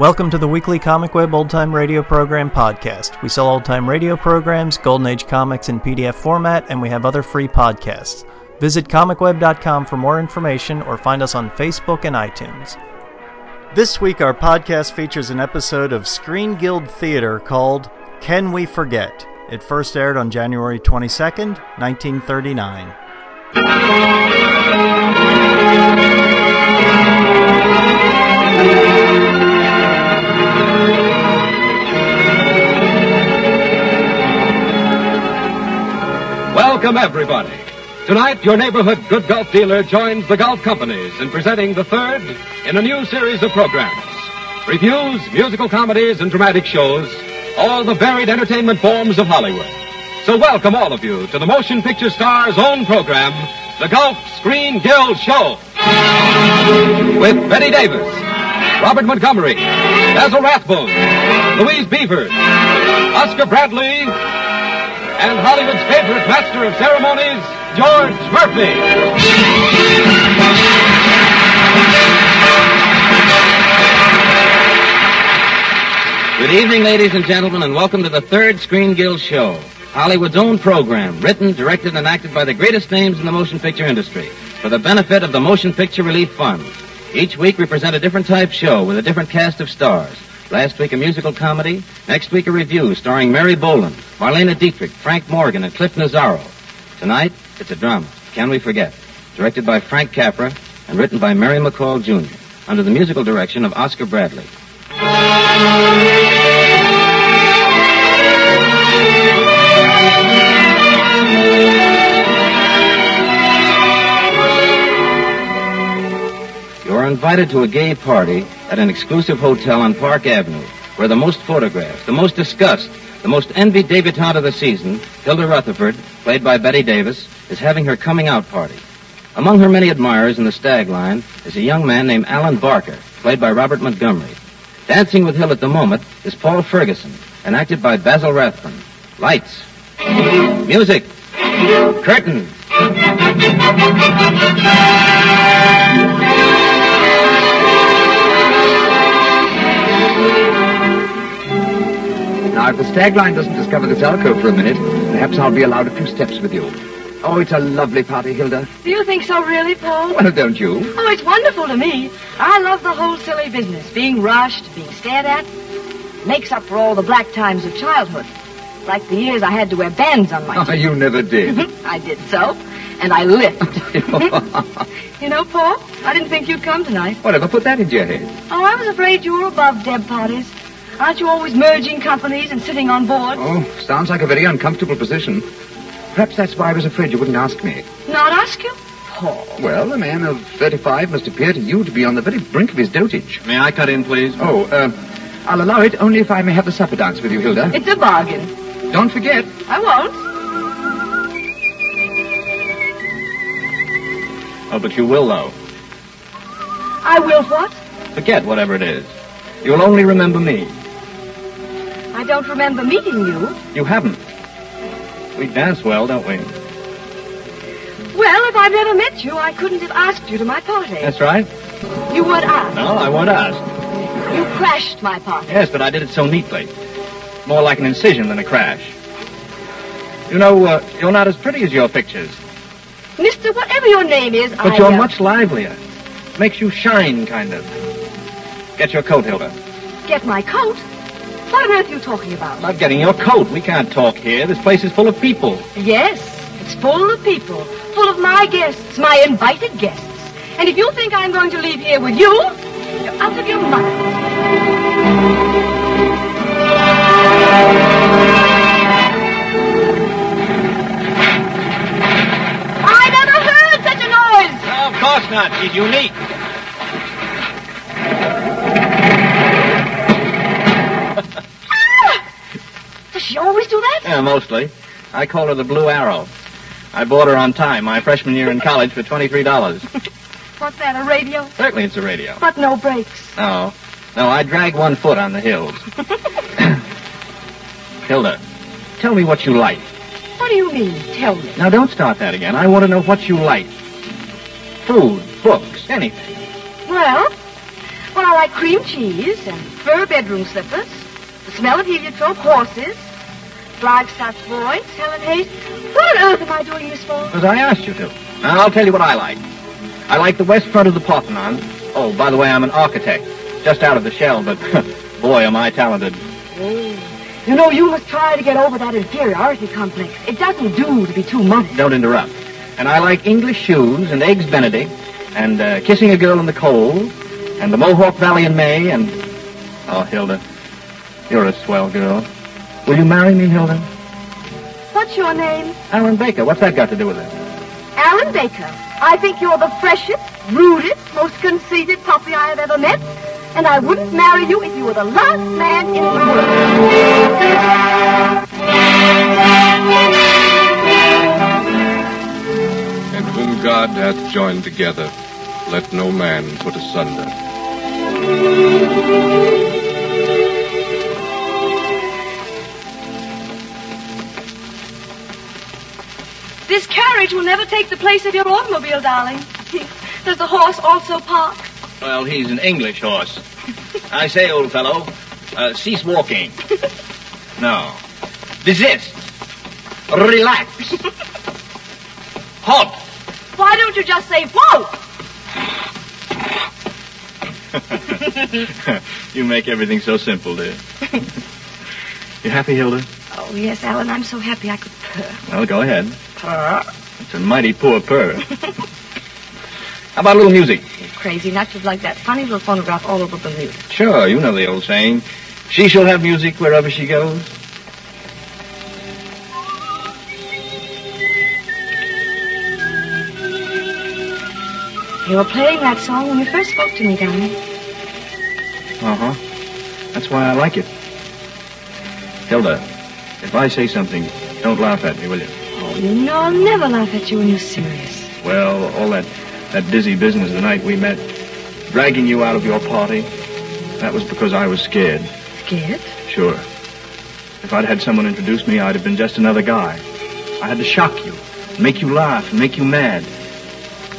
Welcome to the weekly Comic Web Old Time Radio Program podcast. We sell old time radio programs, Golden Age comics in PDF format, and we have other free podcasts. Visit comicweb.com for more information or find us on Facebook and iTunes. This week, our podcast features an episode of Screen Guild Theater called Can We Forget? It first aired on January 22nd, 1939. Welcome, everybody. Tonight, your neighborhood good Gulf dealer joins the Gulf companies in presenting the third in a new series of programs. Reviews, musical comedies, and dramatic shows, all the varied entertainment forms of Hollywood. So welcome all of you to the Motion Picture Star's own program, the Gulf Screen Guild Show. With Bette Davis, Robert Montgomery, Basil Rathbone, Louise Beaver, Oscar Bradley, and Hollywood's favorite master of ceremonies, George Murphy. Good evening, ladies and gentlemen, and welcome to the third Screen Guild show. Hollywood's own program, written, directed, and acted by the greatest names in the motion picture industry for the benefit of the Motion Picture Relief Fund. Each week we present a different type show with a different cast of stars. Last week a musical comedy, next week a review starring Mary Boland, Marlene Dietrich, Frank Morgan, and Cliff Nazarro. Tonight, it's a drama, Can We Forget? Directed by Frank Capra and written by Mary McCall Jr. under the musical direction of Oscar Bradley. Invited to a gay party at an exclusive hotel on Park Avenue, where the most photographed, the most discussed, the most envied debutante of the season, Hilda Rutherford, played by Bette Davis, is having her coming out party. Among her many admirers in the stag line is a young man named Alan Baker, played by Robert Montgomery. Dancing with Hill at the moment is Paul Ferguson, and acted by Basil Rathbone. Lights. Music. Curtain. Now, if the stag line doesn't discover this alcove for a minute, perhaps I'll be allowed a few steps with you. Oh, it's a lovely party, Hilda. Do you think so, really, Paul? Well, don't you? Oh, it's wonderful to me. I love the whole silly business. Being rushed, being stared at. Makes up for all the black times of childhood. Like the years I had to wear bands on my Oh, you never did. I did so. And I lived. you know, Paul, I didn't think you'd come tonight. Whatever put that into your head? Oh, I was afraid you were above Deb parties. Aren't you always merging companies and sitting on board? Oh, sounds like a very uncomfortable position. Perhaps that's why I was afraid you wouldn't ask me. Not ask you? Paul. Well, a man of 35 must appear to you to be on the very brink of his dotage. May I cut in, please? Oh, uh, I'll allow it only if I may have the supper dance with you, Hilda. It's a bargain. Don't forget. I won't. Oh, but you will, though. I will what? Forget whatever it is. You'll only remember me. I don't remember meeting you. You haven't. We dance well, don't we? Well, if I'd never met you, I couldn't have asked you to my party. That's right. You weren't asked. No, I won't ask. You crashed my party. Yes, but I did it so neatly. More like an incision than a crash. You know, uh, you're not as pretty as your pictures, Mister, whatever your name is, but I... you're uh, much livelier. Makes you shine, kind of. Get your coat, Hilda. Get my coat? What on earth are you talking about? Not getting your coat. We can't talk here. This place is full of people. Yes, it's full of people. Full of my guests, my invited guests. And if you think I'm going to leave here with you, you're out of your mind. I never heard such a noise! Of course not. She's unique. She always do that? Yeah, mostly. I call her the Blue Arrow. I bought her on time my freshman year in college for $23. What's that, a radio? Certainly it's a radio. But no brakes. No. No, I drag one foot on the hills. Hilda, tell me what you like. What do you mean? Tell me. Now, don't start that again. I want to know what you like. Food, books, anything. Well, Well, I like cream cheese and fur bedroom slippers, the smell of heliotrope, horses, Flagstaff boys, Helen Hayes. What on earth am I doing this for? Because I asked you to. Now, I'll tell you what I like. I like the west front of the Parthenon. Oh, by the way, I'm an architect. Just out of the shell, but boy, am I talented. You know, you must try to get over that inferiority complex. It doesn't do to be too modest. Don't interrupt. And I like English shoes and eggs Benedict and uh, kissing a girl in the cold and the Mohawk Valley in May and... Oh, Hilda, you're a swell girl. Will you marry me, Hilda? What's your name? Alan Baker. What's that got to do with it? Alan Baker. I think you're the freshest, rudest, most conceited puppy I have ever met. And I wouldn't marry you if you were the last man in the world. And whom God hath joined together, let no man put asunder. This carriage will never take the place of your automobile, darling. Does the horse also park? Well, he's an English horse. I say, old fellow, uh, cease walking. No. Desist. Relax. Halt. Why don't you just say, whoa? you make everything so simple, dear. you happy, Hilda? Oh, yes, Alan, I'm so happy I could purr. Well, go ahead. Purr? It's a mighty poor purr. How about a little music? You're crazy not to like that funny little phonograph all over Bermuda. Sure, you know the old saying. She shall have music wherever she goes. You were playing that song when you first spoke to me, darling. Uh-huh. That's why I like it. Hilda, if I say something, don't laugh at me, will you? You know I'll never laugh at you when you're serious. Well, all that, that dizzy business the night we met, dragging you out of your party, that was because I was scared. Scared? Sure. If I'd had someone introduce me, I'd have been just another guy. I had to shock you, make you laugh, and make you mad.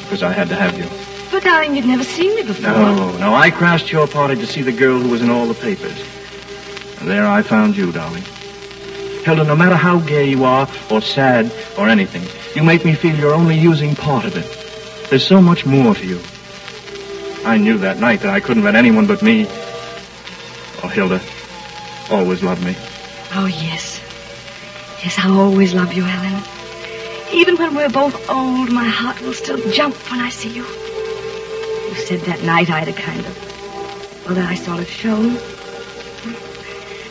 Because I had to have you. But, darling, you'd never seen me before. No, no, I crashed your party to see the girl who was in all the papers. And there I found you, darling. Hilda, no matter how gay you are, or sad, or anything, you make me feel you're only using part of it. There's so much more to you. I knew that night that I couldn't let anyone but me. Oh, Hilda, always love me. Oh, yes. Yes, I'll always love you, Alan. Even when we're both old, my heart will still jump when I see you. You said that night I had a kind of, well, that I sort of shown.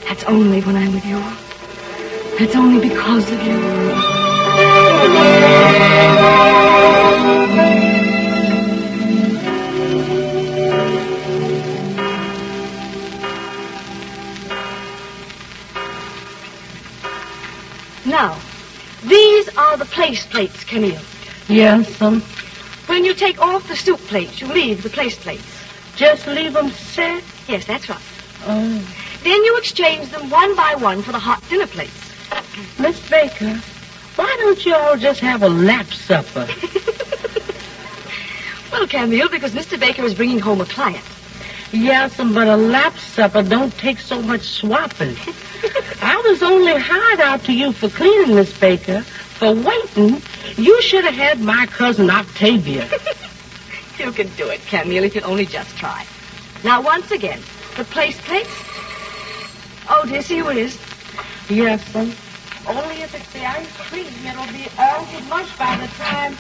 That's only when I'm with you. That's only because of you. Now, these are the place plates, Camille. Yes, um, When you take off the soup plates, you leave the place plates. just leave them set. Yes, that's right. Oh, Then you exchange them one by one for the hot dinner plates. Miss Baker, why don't you all just have a lap supper? Well, Camille, because Mr. Baker is bringing home a client. Yes, but a lap supper don't take so much swapping. I was only hired out to you for cleaning, Miss Baker. For waiting, you should have had my cousin Octavia. You can do it, Camille, if you'll only just try. Now, once again, the place plates. Oh, dear, see who it is. yes, um, only if it's the ice cream, it'll be all too much by the time.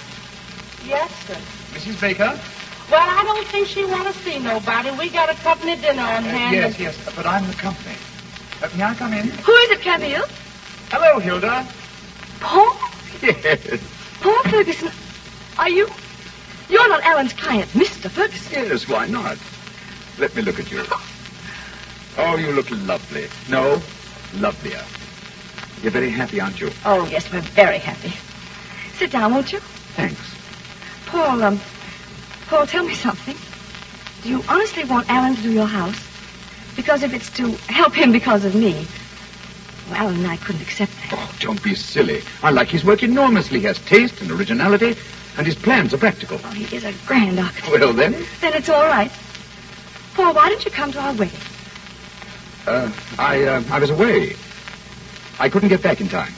Yes, sir. Mrs. Baker? Well, I don't think she want to see nobody. We got a company dinner on hand. yes, yes, but I'm the company. Uh, may I come in? Who is it, Camille? Hello, Hilda. Paul? Yes, Paul Ferguson. Are you? You're not Alan's client, Mr. Ferguson. yes, why not? Let me look at you. Oh, you look lovely. No, lovelier. You're very happy, aren't you? Oh, yes, we're very happy. Sit down, won't you? Thanks. Paul, um, Paul, tell me something. Do you honestly want Alan to do your house? Because if it's to help him because of me, well, Alan and I couldn't accept that. Oh, don't be silly. I like his work enormously. He has taste and originality, and his plans are practical. Oh, he is a grand architect. Well, then, Then it's all right. Paul, why don't you come to our wedding? Uh, I, uh, I was away. I couldn't get back in time.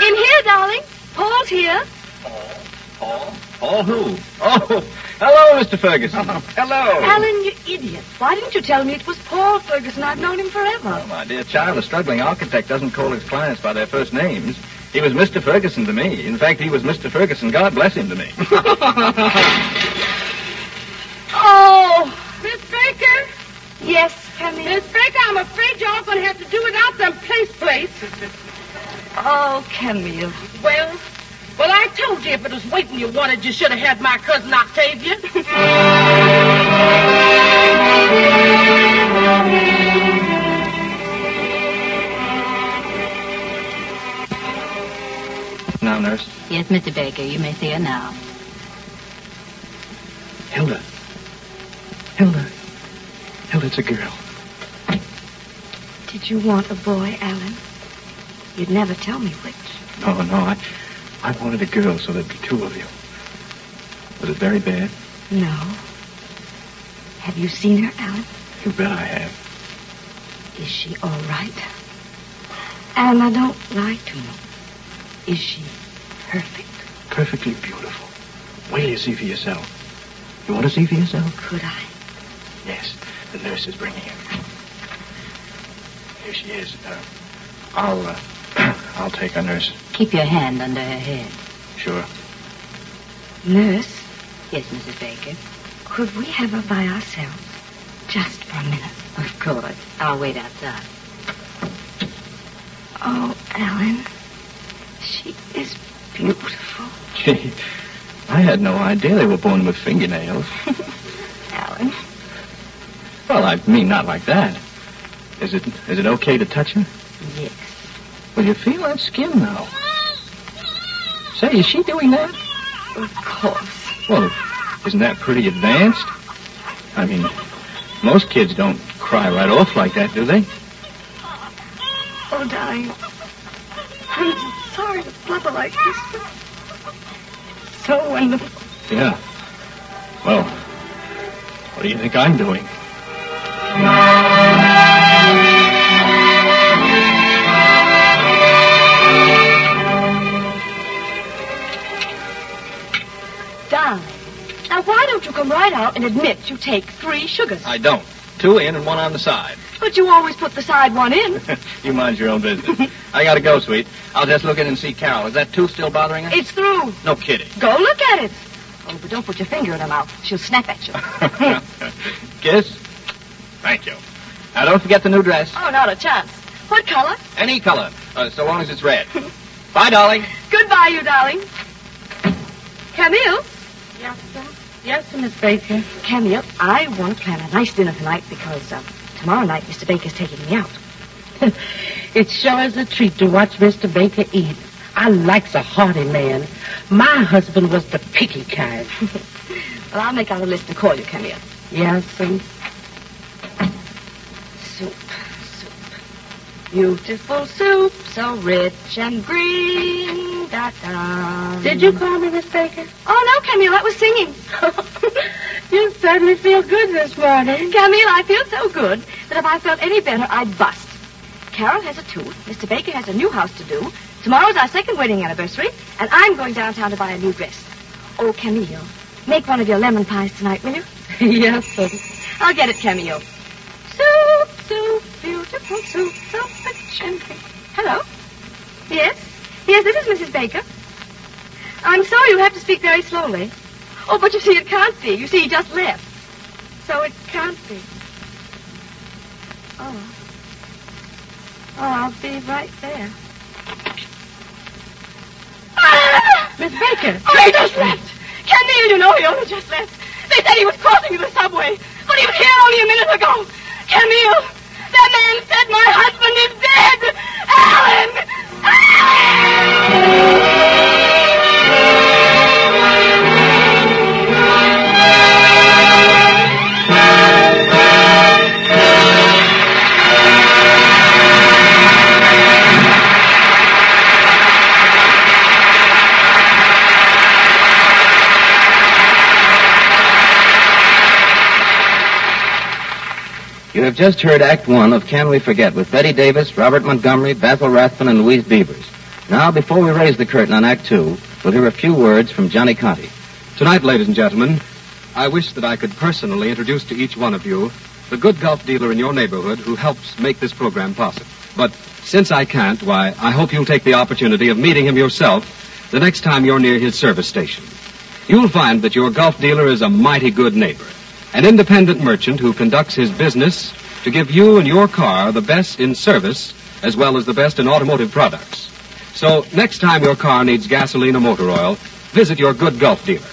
In here, darling. Paul's here. Paul? Paul Paul who? Oh, hello, Mr. Ferguson. Oh, hello. Alan, you idiot. Why didn't you tell me it was Paul Ferguson? I've known him forever. Oh, my dear child, a struggling architect doesn't call his clients by their first names. He was Mr. Ferguson to me. In fact, he was Mr. Ferguson, God bless him, to me. Oh, Miss Baker? Yes, come in. Miss Baker, I'm afraid you're all going to have to do without them place plates. Oh, Camille. Well, well, I told you if it was waiting you wanted, you should have had my cousin Octavia. now, nurse. Yes, Mr. Baker, you may see her now. Hilda. Hilda. Hilda, it's a girl. Did you want a boy, Alan? You'd never tell me which. No, no, I, I wanted a girl so there'd be two of you. Was it very bad? No. Have you seen her, Alan? You bet I have. Is she all right? Alan, I don't lie to you. Is she perfect? Perfectly beautiful. Wait till you see for yourself. You want to see for yourself? Could I? Yes. The nurse is bringing her. Here she is. Uh, I'll, uh, I'll take her, nurse. Keep your hand under her head. Sure. Nurse, Yes, Mrs. Baker. could we have her by ourselves? Just for a minute. Of course. I'll wait outside. Oh, Alan. She is beautiful. Gee, I had no idea they were born with fingernails. Alan. Well, I mean, not like that. Is it, is it okay to touch her? Yes. Well, you feel that skin now. Say, is she doing that? Of course. Well, isn't that pretty advanced? I mean, most kids don't cry right off like that, do they? Oh, darling. I'm sorry to blubber like this, but it's so wonderful. Yeah. Well, what do you think I'm doing? Come right out and admit you take three sugars? I don't. Two in and one on the side. But you always put the side one in. you mind your own business. I gotta go, sweet. I'll just look in and see Carol. Is that tooth still bothering her? It's through. No kidding. Go look at it. Oh, but don't put your finger in her mouth. She'll snap at you. Kiss? Thank you. Now, don't forget the new dress. oh, not a chance. What color? Any color, uh, so long as it's red. Bye, darling. Goodbye, you darling. Camille? yes, sir. Yes, Miss Baker. Camille, I want to plan a nice dinner tonight because uh, tomorrow night Mr. Baker's taking me out. It sure is a treat to watch Mr. Baker eat. I likes a hearty man. My husband was the picky kind. Well, I'll make out a list and call you, Camille. Yes. Soup, soup. Beautiful soup, so rich and green. Da da. Did you call me, Miss Baker? Oh, no, Camille, that was singing. you certainly feel good this morning. Camille, I feel so good that if I felt any better, I'd bust. Carol has a tooth. Mr. Baker has a new house to do. Tomorrow's our second wedding anniversary, and I'm going downtown to buy a new dress. Oh, Camille, make one of your lemon pies tonight, will you? yes, sir. I'll get it, Camille. Soup, soup, beautiful soup, so green. Hello? Yes? Yes, this is Mrs. Baker. I'm sorry you have to speak very slowly. Oh, but you see, it can't be. You see, he just left. So it can't be. Oh. Oh, I'll be right there. Ah! Miss Baker. Oh, he just left. Camille, you know he only just left. They said he was crossing to the subway, but he was here only a minute ago. That man said my husband is dead. Alan! You have just heard Act One of Can We Forget with Bette Davis, Robert Montgomery, Basil Rathbone, and Louise Beavers. Now, before we raise the curtain on Act Two, we'll hear a few words from Johnny Conte. Tonight, ladies and gentlemen, I wish that I could personally introduce to each one of you the good Gulf dealer in your neighborhood who helps make this program possible. But since I can't, why, I hope you'll take the opportunity of meeting him yourself the next time you're near his service station. You'll find that your Gulf dealer is a mighty good neighbor, an independent merchant who conducts his business to give you and your car the best in service as well as the best in automotive products. So next time your car needs gasoline or motor oil, visit your good Gulf dealer.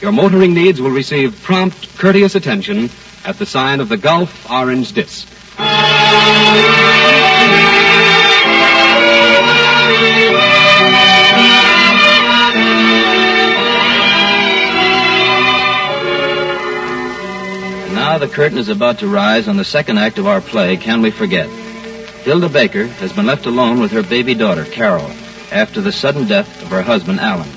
Your motoring needs will receive prompt, courteous attention at the sign of the Gulf Orange Disc. The curtain is about to rise on the second act of our play, Can We Forget? Hilda Baker has been left alone with her baby daughter, Carol, after the sudden death of her husband, Alan.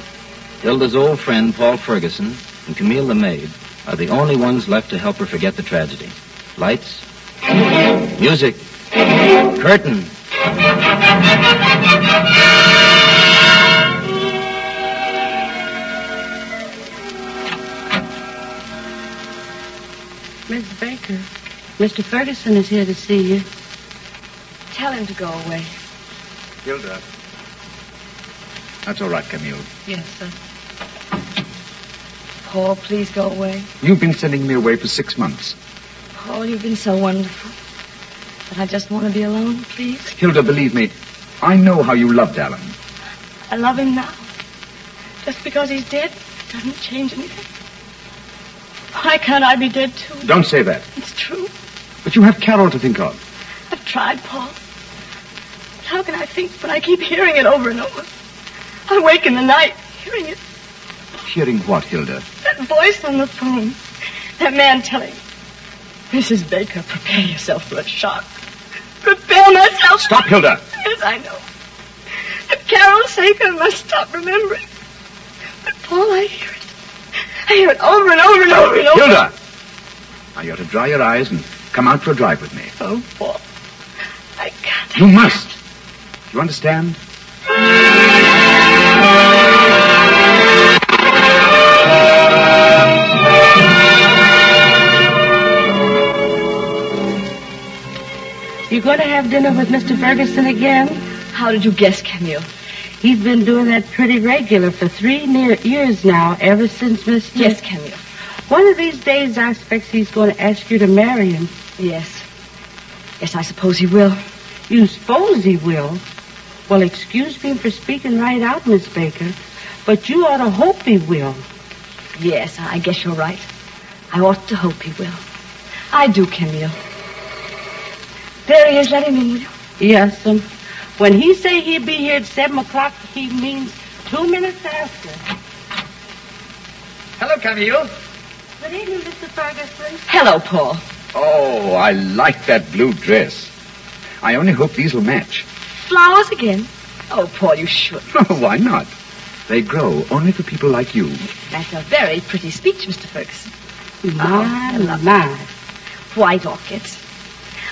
Hilda's old friend, Paul Ferguson, and Camille the maid are the only ones left to help her forget the tragedy. Lights, music, curtain. Baker, Mr. Ferguson is here to see you. Tell him to go away. Hilda. That's all right, Camille. Yes, sir. Paul, please go away. You've been sending me away for six months. Paul, you've been so wonderful. But I just want to be alone, please. Hilda, believe me, I know how you loved Alan. I love him now. Just because he's dead doesn't change anything. Why can't I be dead too? Don't say that. It's true. But you have Carol to think of. I've tried, Paul. But how can I think when I keep hearing it over and over? I wake in the night hearing it. Hearing what, Hilda? That voice on the phone. That man telling Mrs. Baker, prepare yourself for a shock. Prepare myself. Stop, Hilda. Yes, I know. For Carol's sake, I must stop remembering. But, Paul, I hear it. I hear it over and over and over and over. Hilda! Now you're to dry your eyes and come out for a drive with me. Oh, Paul. I can't. You must. Do You understand? You're going to have dinner with Mr. Ferguson again? How did you guess, Camille? He's been doing that pretty regular for three near years now, ever since Mr. Yes, Camille. One of these days, I expect he's going to ask you to marry him. Yes. Yes, I suppose he will. You suppose he will? Well, excuse me for speaking right out, Miss Baker, but you ought to hope he will. Yes, I guess you're right. I ought to hope he will. I do, Camille. There he is. Let him in, will you? Yes, and when he say he'll be here at seven o'clock, he means two minutes after. Hello, Camille. Good evening, Mr. Ferguson. Hello, Paul. Oh, I like that blue dress. I only hope these will match. Flowers again? Oh, Paul, you should. Oh, why not? They grow only for people like you. That's a very pretty speech, Mr. Ferguson. My, oh, I love my. White orchids.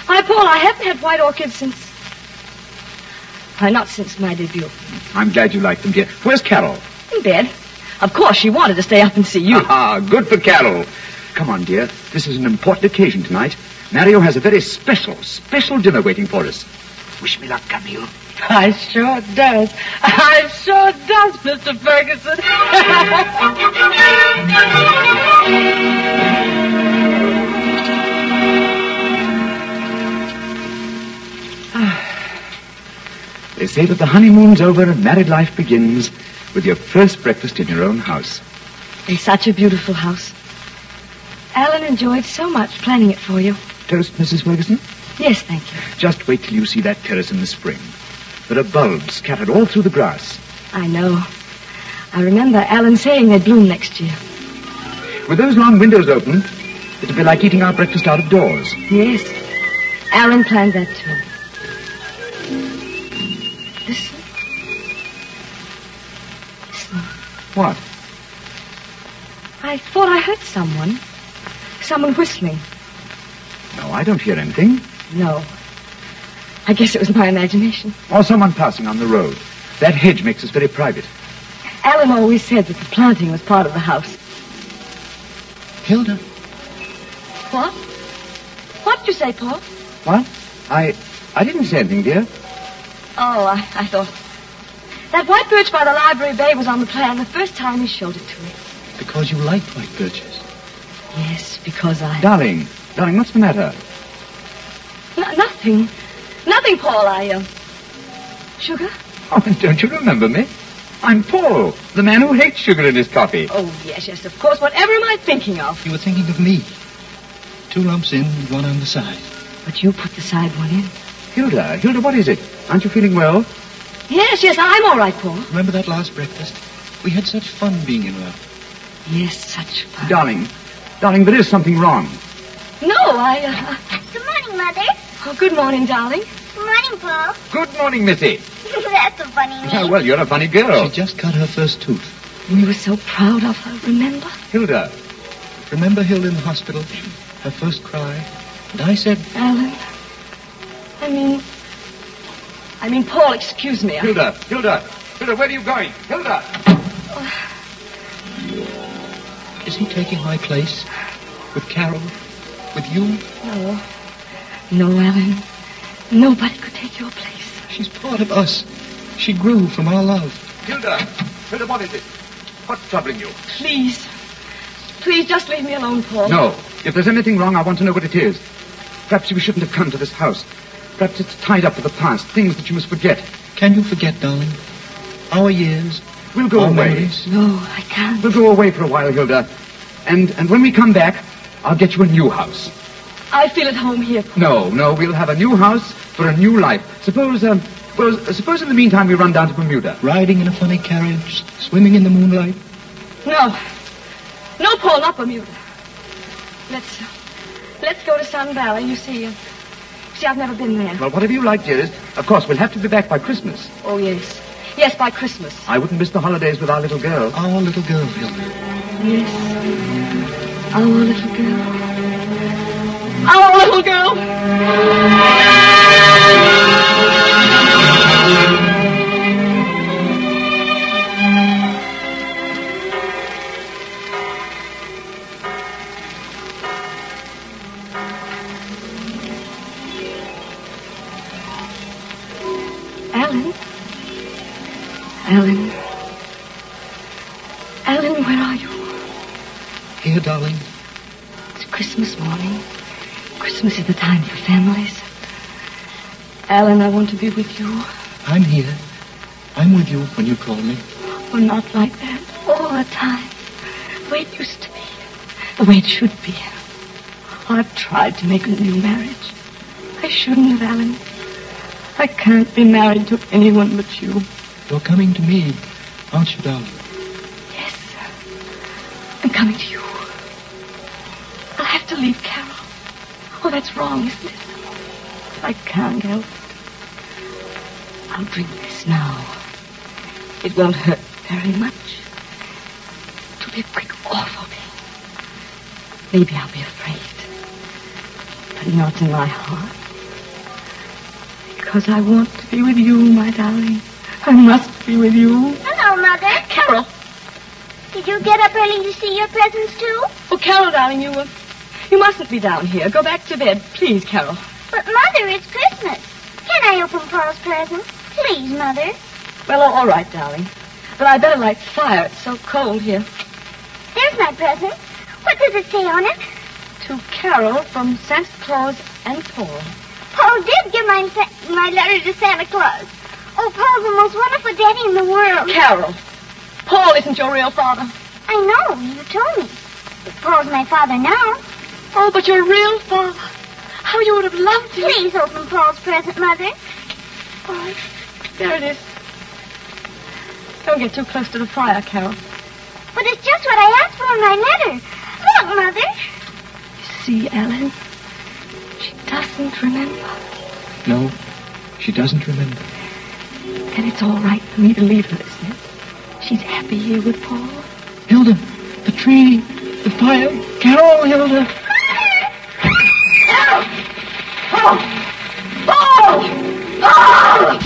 Why, Paul, I haven't had white orchids since. Not since my debut. I'm glad you like them, dear. Where's Carol? In bed. Of course, she wanted to stay up and see you. Ah, good for Carol. Come on, dear. This is an important occasion tonight. Mario has a very special, special dinner waiting for us. Wish me luck, Camille. I sure does. I sure does, Mr. Ferguson. They say that the honeymoon's over and married life begins with your first breakfast in your own house. In such a beautiful house. Alan enjoyed so much planning it for you. Toast, Mrs. Ferguson? Yes, thank you. Just wait till you see that terrace in the spring. There are bulbs scattered all through the grass. I know. I remember Alan saying they'd bloom next year. With those long windows open, it'll be like eating our breakfast out of doors. Yes. Alan planned that too. What? I thought I heard someone. Someone whistling. No, I don't hear anything. No. I guess it was my imagination. Or someone passing on the road. That hedge makes us very private. Alan always said that the planting was part of the house. Hilda, What? What did you say, Paul? What? I I didn't say anything, dear. Oh, I, I thought. That white birch by the library bay was on the plan the first time he showed it to me. because you liked white birches. Yes, because I. Darling, darling, what's the matter? N- nothing. Nothing, Paul. I, uh. Sugar? Oh, don't you remember me? I'm Paul, the man who hates sugar in his coffee. Oh, yes, yes, of course. Whatever am I thinking of? You were thinking of me. Two lumps in, one on the side. But you put the side one in. Hilda, Hilda, what is it? Aren't you feeling well? Yes, yes, I'm all right, Paul. Remember that last breakfast? We had such fun being in love. Yes, such fun. Darling, darling, there is something wrong. No, I, uh. Good morning, Mother. Oh, good morning, darling. Good morning, Paul. Good morning, Missy. That's a funny Oh, name. well, you're a funny girl. She just cut her first tooth. We were so proud of her, remember? Hilda, Remember Hilda in the hospital? Her first cry? And I said, Alan. I mean. I mean, Paul, excuse me. I- Hilda, Hilda, Hilda, where are you going? Hilda! is he taking my place? With Carol? With you? No. No, Alan. Nobody could take your place. She's part of us. She grew from our love. Hilda, Hilda, what is it? What's troubling you? Please. Please just leave me alone, Paul. No. If there's anything wrong, I want to know what it is. Perhaps we shouldn't have come to this house. Perhaps it's tied up with the past, things that you must forget. Can you forget, darling? Our years, We'll go our away. memories. No, I can't. We'll go away for a while, Hilda. And and when we come back, I'll get you a new house. I feel at home here. Paul. No, no, we'll have a new house for a new life. Suppose, um, well, suppose in the meantime we run down to Bermuda. Riding in a funny carriage, swimming in the moonlight. No. No, Paul, not Bermuda. Let's. Uh, let's go to Sun Valley. You see. Uh, see, I've never been there. Well, whatever you like, dearest. Of course, we'll have to be back by Christmas. Oh, yes. Yes, by Christmas. I wouldn't miss the holidays with our little girl. Our little girl, Hilda. Yes. Our little girl. Our little girl. Alan? Alan, where are you? Here, darling. It's Christmas morning. Christmas is the time for families. Alan, I want to be with you. I'm here. I'm with you when you call me. Oh, not like that. All the time. The way it used to be. The way it should be. I've tried to make a new marriage. I shouldn't have, Alan. I can't be married to anyone but you. You're coming to me, aren't you, darling? Yes. sir. I'm coming to you. I'll have to leave Carol. Oh, that's wrong, isn't it? I can't help it. I'll drink this now. It won't hurt very much. It'll be a quick, awful thing. Maybe I'll be afraid. But not in my heart. Because I want to be with you, my darling. I must be with you. Hello, Mother. Carol. Did you get up early to see your presents, too? Oh, Carol, darling, you, uh, you mustn't be down here. Go back to bed, please, Carol. But, Mother, it's Christmas. Can I open Paul's present? Please, Mother. Well, all right, darling. But I better light the fire. It's so cold here. There's my present. What does it say on it? To Carol from Santa Claus and Paul. Paul did give my, my letter to Santa Claus. Oh, Paul's the most wonderful daddy in the world. Carol, Paul isn't your real father. I know. You told me. But Paul's my father now. Oh, but your real father. How you would have loved him. Please open Paul's present, Mother. Oh, there it is. Don't get too close to the fire, Carol. But it's just what I asked for in my letter. Look, Mother. You See, Ellen? She doesn't remember. No, she doesn't remember. Then it's all right for me to leave her, isn't it? She's happy here with Paul. Hilda, the tree, the fire. Carol, Hilda. Carol! Paul! Paul! Paul!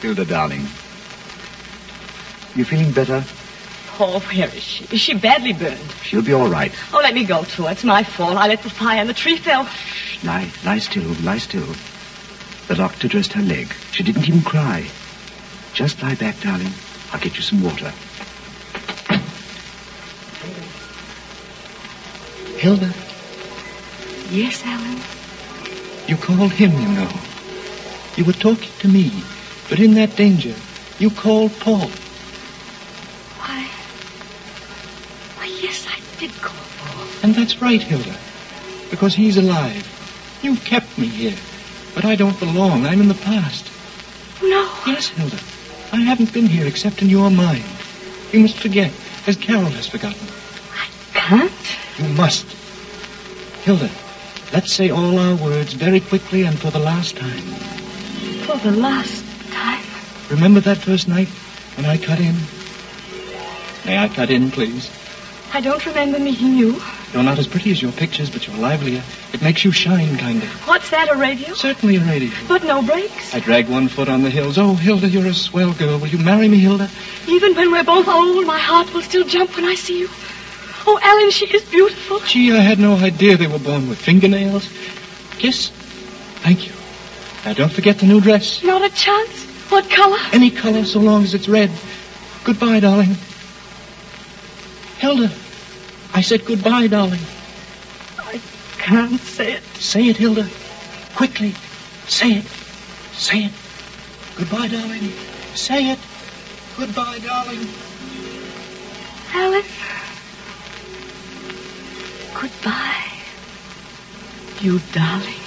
Hilda, darling. You feeling better? Oh, where is she? Is she badly burned? She'll be all right. Oh, let me go to her. It's my fault. I let the fire and the tree fell. Lie, lie still, lie still. The doctor dressed her leg. She didn't even cry. Just lie back, darling. I'll get you some water. Hilda, Yes, Alan. you called him, you know. You were talking to me, but in that danger, you called Paul. Why? Why, yes, I did call Paul. And that's right, Hilda, because he's alive. You kept me here, but I don't belong. I'm in the past. No. Yes, Hilda. I haven't been here except in your mind. You must forget, as Carol has forgotten. I can't? You must. Hilda, let's say all our words very quickly and for the last time. For the last time. Remember that first night when I cut in? May I cut in, please? I don't remember meeting you. You're not as pretty as your pictures, but you're livelier. It makes you shine, kind of. What's that, a radio? Certainly a radio. But no brakes. I drag one foot on the hills. Oh, Hilda, you're a swell girl. Will you marry me, Hilda? Even when we're both old, my heart will still jump when I see you. Oh, Alan, she is beautiful. Gee, I had no idea they were born with fingernails. Kiss? Thank you. Now, don't forget the new dress. Not a chance. What color? Any color so long as it's red. Goodbye, darling. Hilda, I said goodbye, darling. I can't say it. Say it, Hilda. Quickly. Say it. Say it. Goodbye, darling. Say it. Goodbye, darling. Alice. Goodbye. You darling.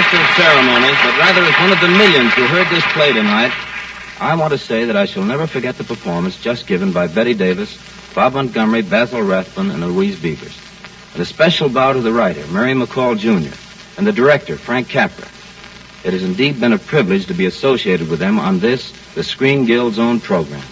Master of ceremonies, but rather as one of the millions who heard this play tonight, I want to say that I shall never forget the performance just given by Bette Davis, Bob Montgomery, Basil Rathbone, and Louise Beavers. And a special bow to the writer, Mary McCall Jr., and the director, Frank Capra. It has indeed been a privilege to be associated with them on this, the Screen Guild's own program.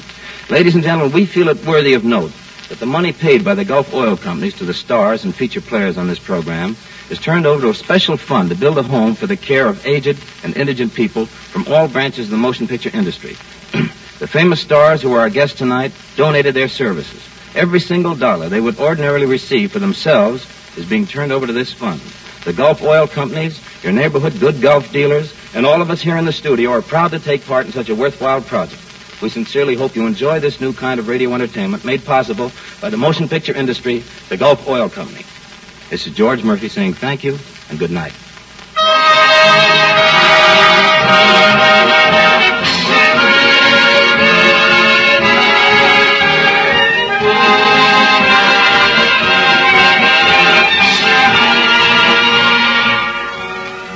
Ladies and gentlemen, we feel it worthy of note that the money paid by the Gulf Oil Companies to the stars and feature players on this program is turned over to a special fund to build a home for the care of aged and indigent people from all branches of the motion picture industry. the famous stars who are our guests tonight donated their services. Every single dollar they would ordinarily receive for themselves is being turned over to this fund. The Gulf Oil Companies, your neighborhood good Gulf dealers, and all of us here in the studio are proud to take part in such a worthwhile project. We sincerely hope you enjoy this new kind of radio entertainment made possible by the motion picture industry, the Gulf Oil Company. This is George Murphy saying thank you and good night.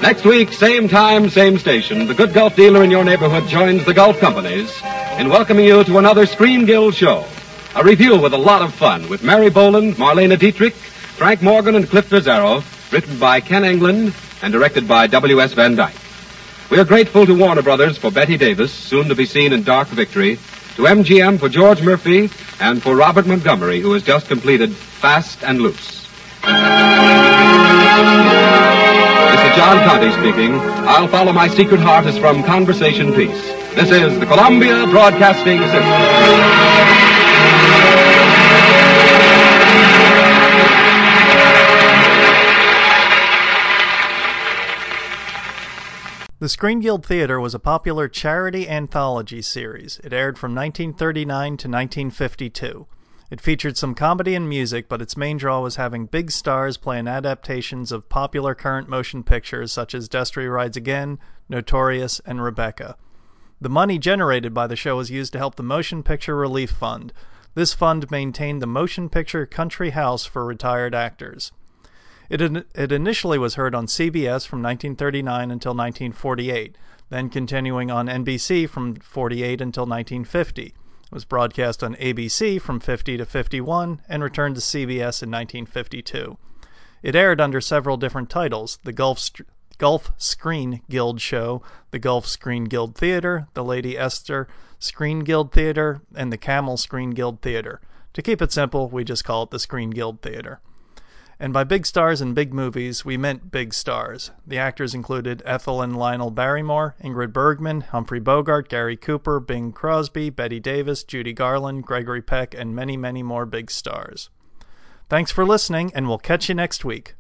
Next week, same time, same station, the good Gulf dealer in your neighborhood joins the Gulf companies in welcoming you to another Screen Guild show. A review with a lot of fun with Mary Boland, Marlene Dietrich, Frank Morgan, and Cliff Nazarro, written by Ken Englund and directed by W.S. Van Dyke. We are grateful to Warner Brothers for Bette Davis, soon to be seen in Dark Victory, to MGM for George Murphy, and for Robert Montgomery, who has just completed Fast and Loose. Is John Conte speaking. I'll follow my secret heart is from Conversation Piece. This is the Columbia Broadcasting System. The Screen Guild Theater was a popular charity anthology series. It aired from 1939 to 1952. It featured some comedy and music, but its main draw was having big stars playing adaptations of popular current motion pictures such as Destry Rides Again, Notorious, and Rebecca. The money generated by the show was used to help the Motion Picture Relief Fund. This fund maintained the Motion Picture Country House for retired actors. It, in- it initially was heard on CBS from 1939 until 1948, then continuing on NBC from 48 until 1950. Was broadcast on ABC from 50 to 51 and returned to CBS in 1952. It aired under several different titles the Gulf, St- Gulf Screen Guild Show, the Gulf Screen Guild Theater, the Lady Esther Screen Guild Theater, and the Camel Screen Guild Theater. To keep it simple, we just call it the Screen Guild Theater. And by big stars in big movies, we meant big stars. The actors included Ethel and Lionel Barrymore, Ingrid Bergman, Humphrey Bogart, Gary Cooper, Bing Crosby, Bette Davis, Judy Garland, Gregory Peck, and many, many more big stars. Thanks for listening, and we'll catch you next week.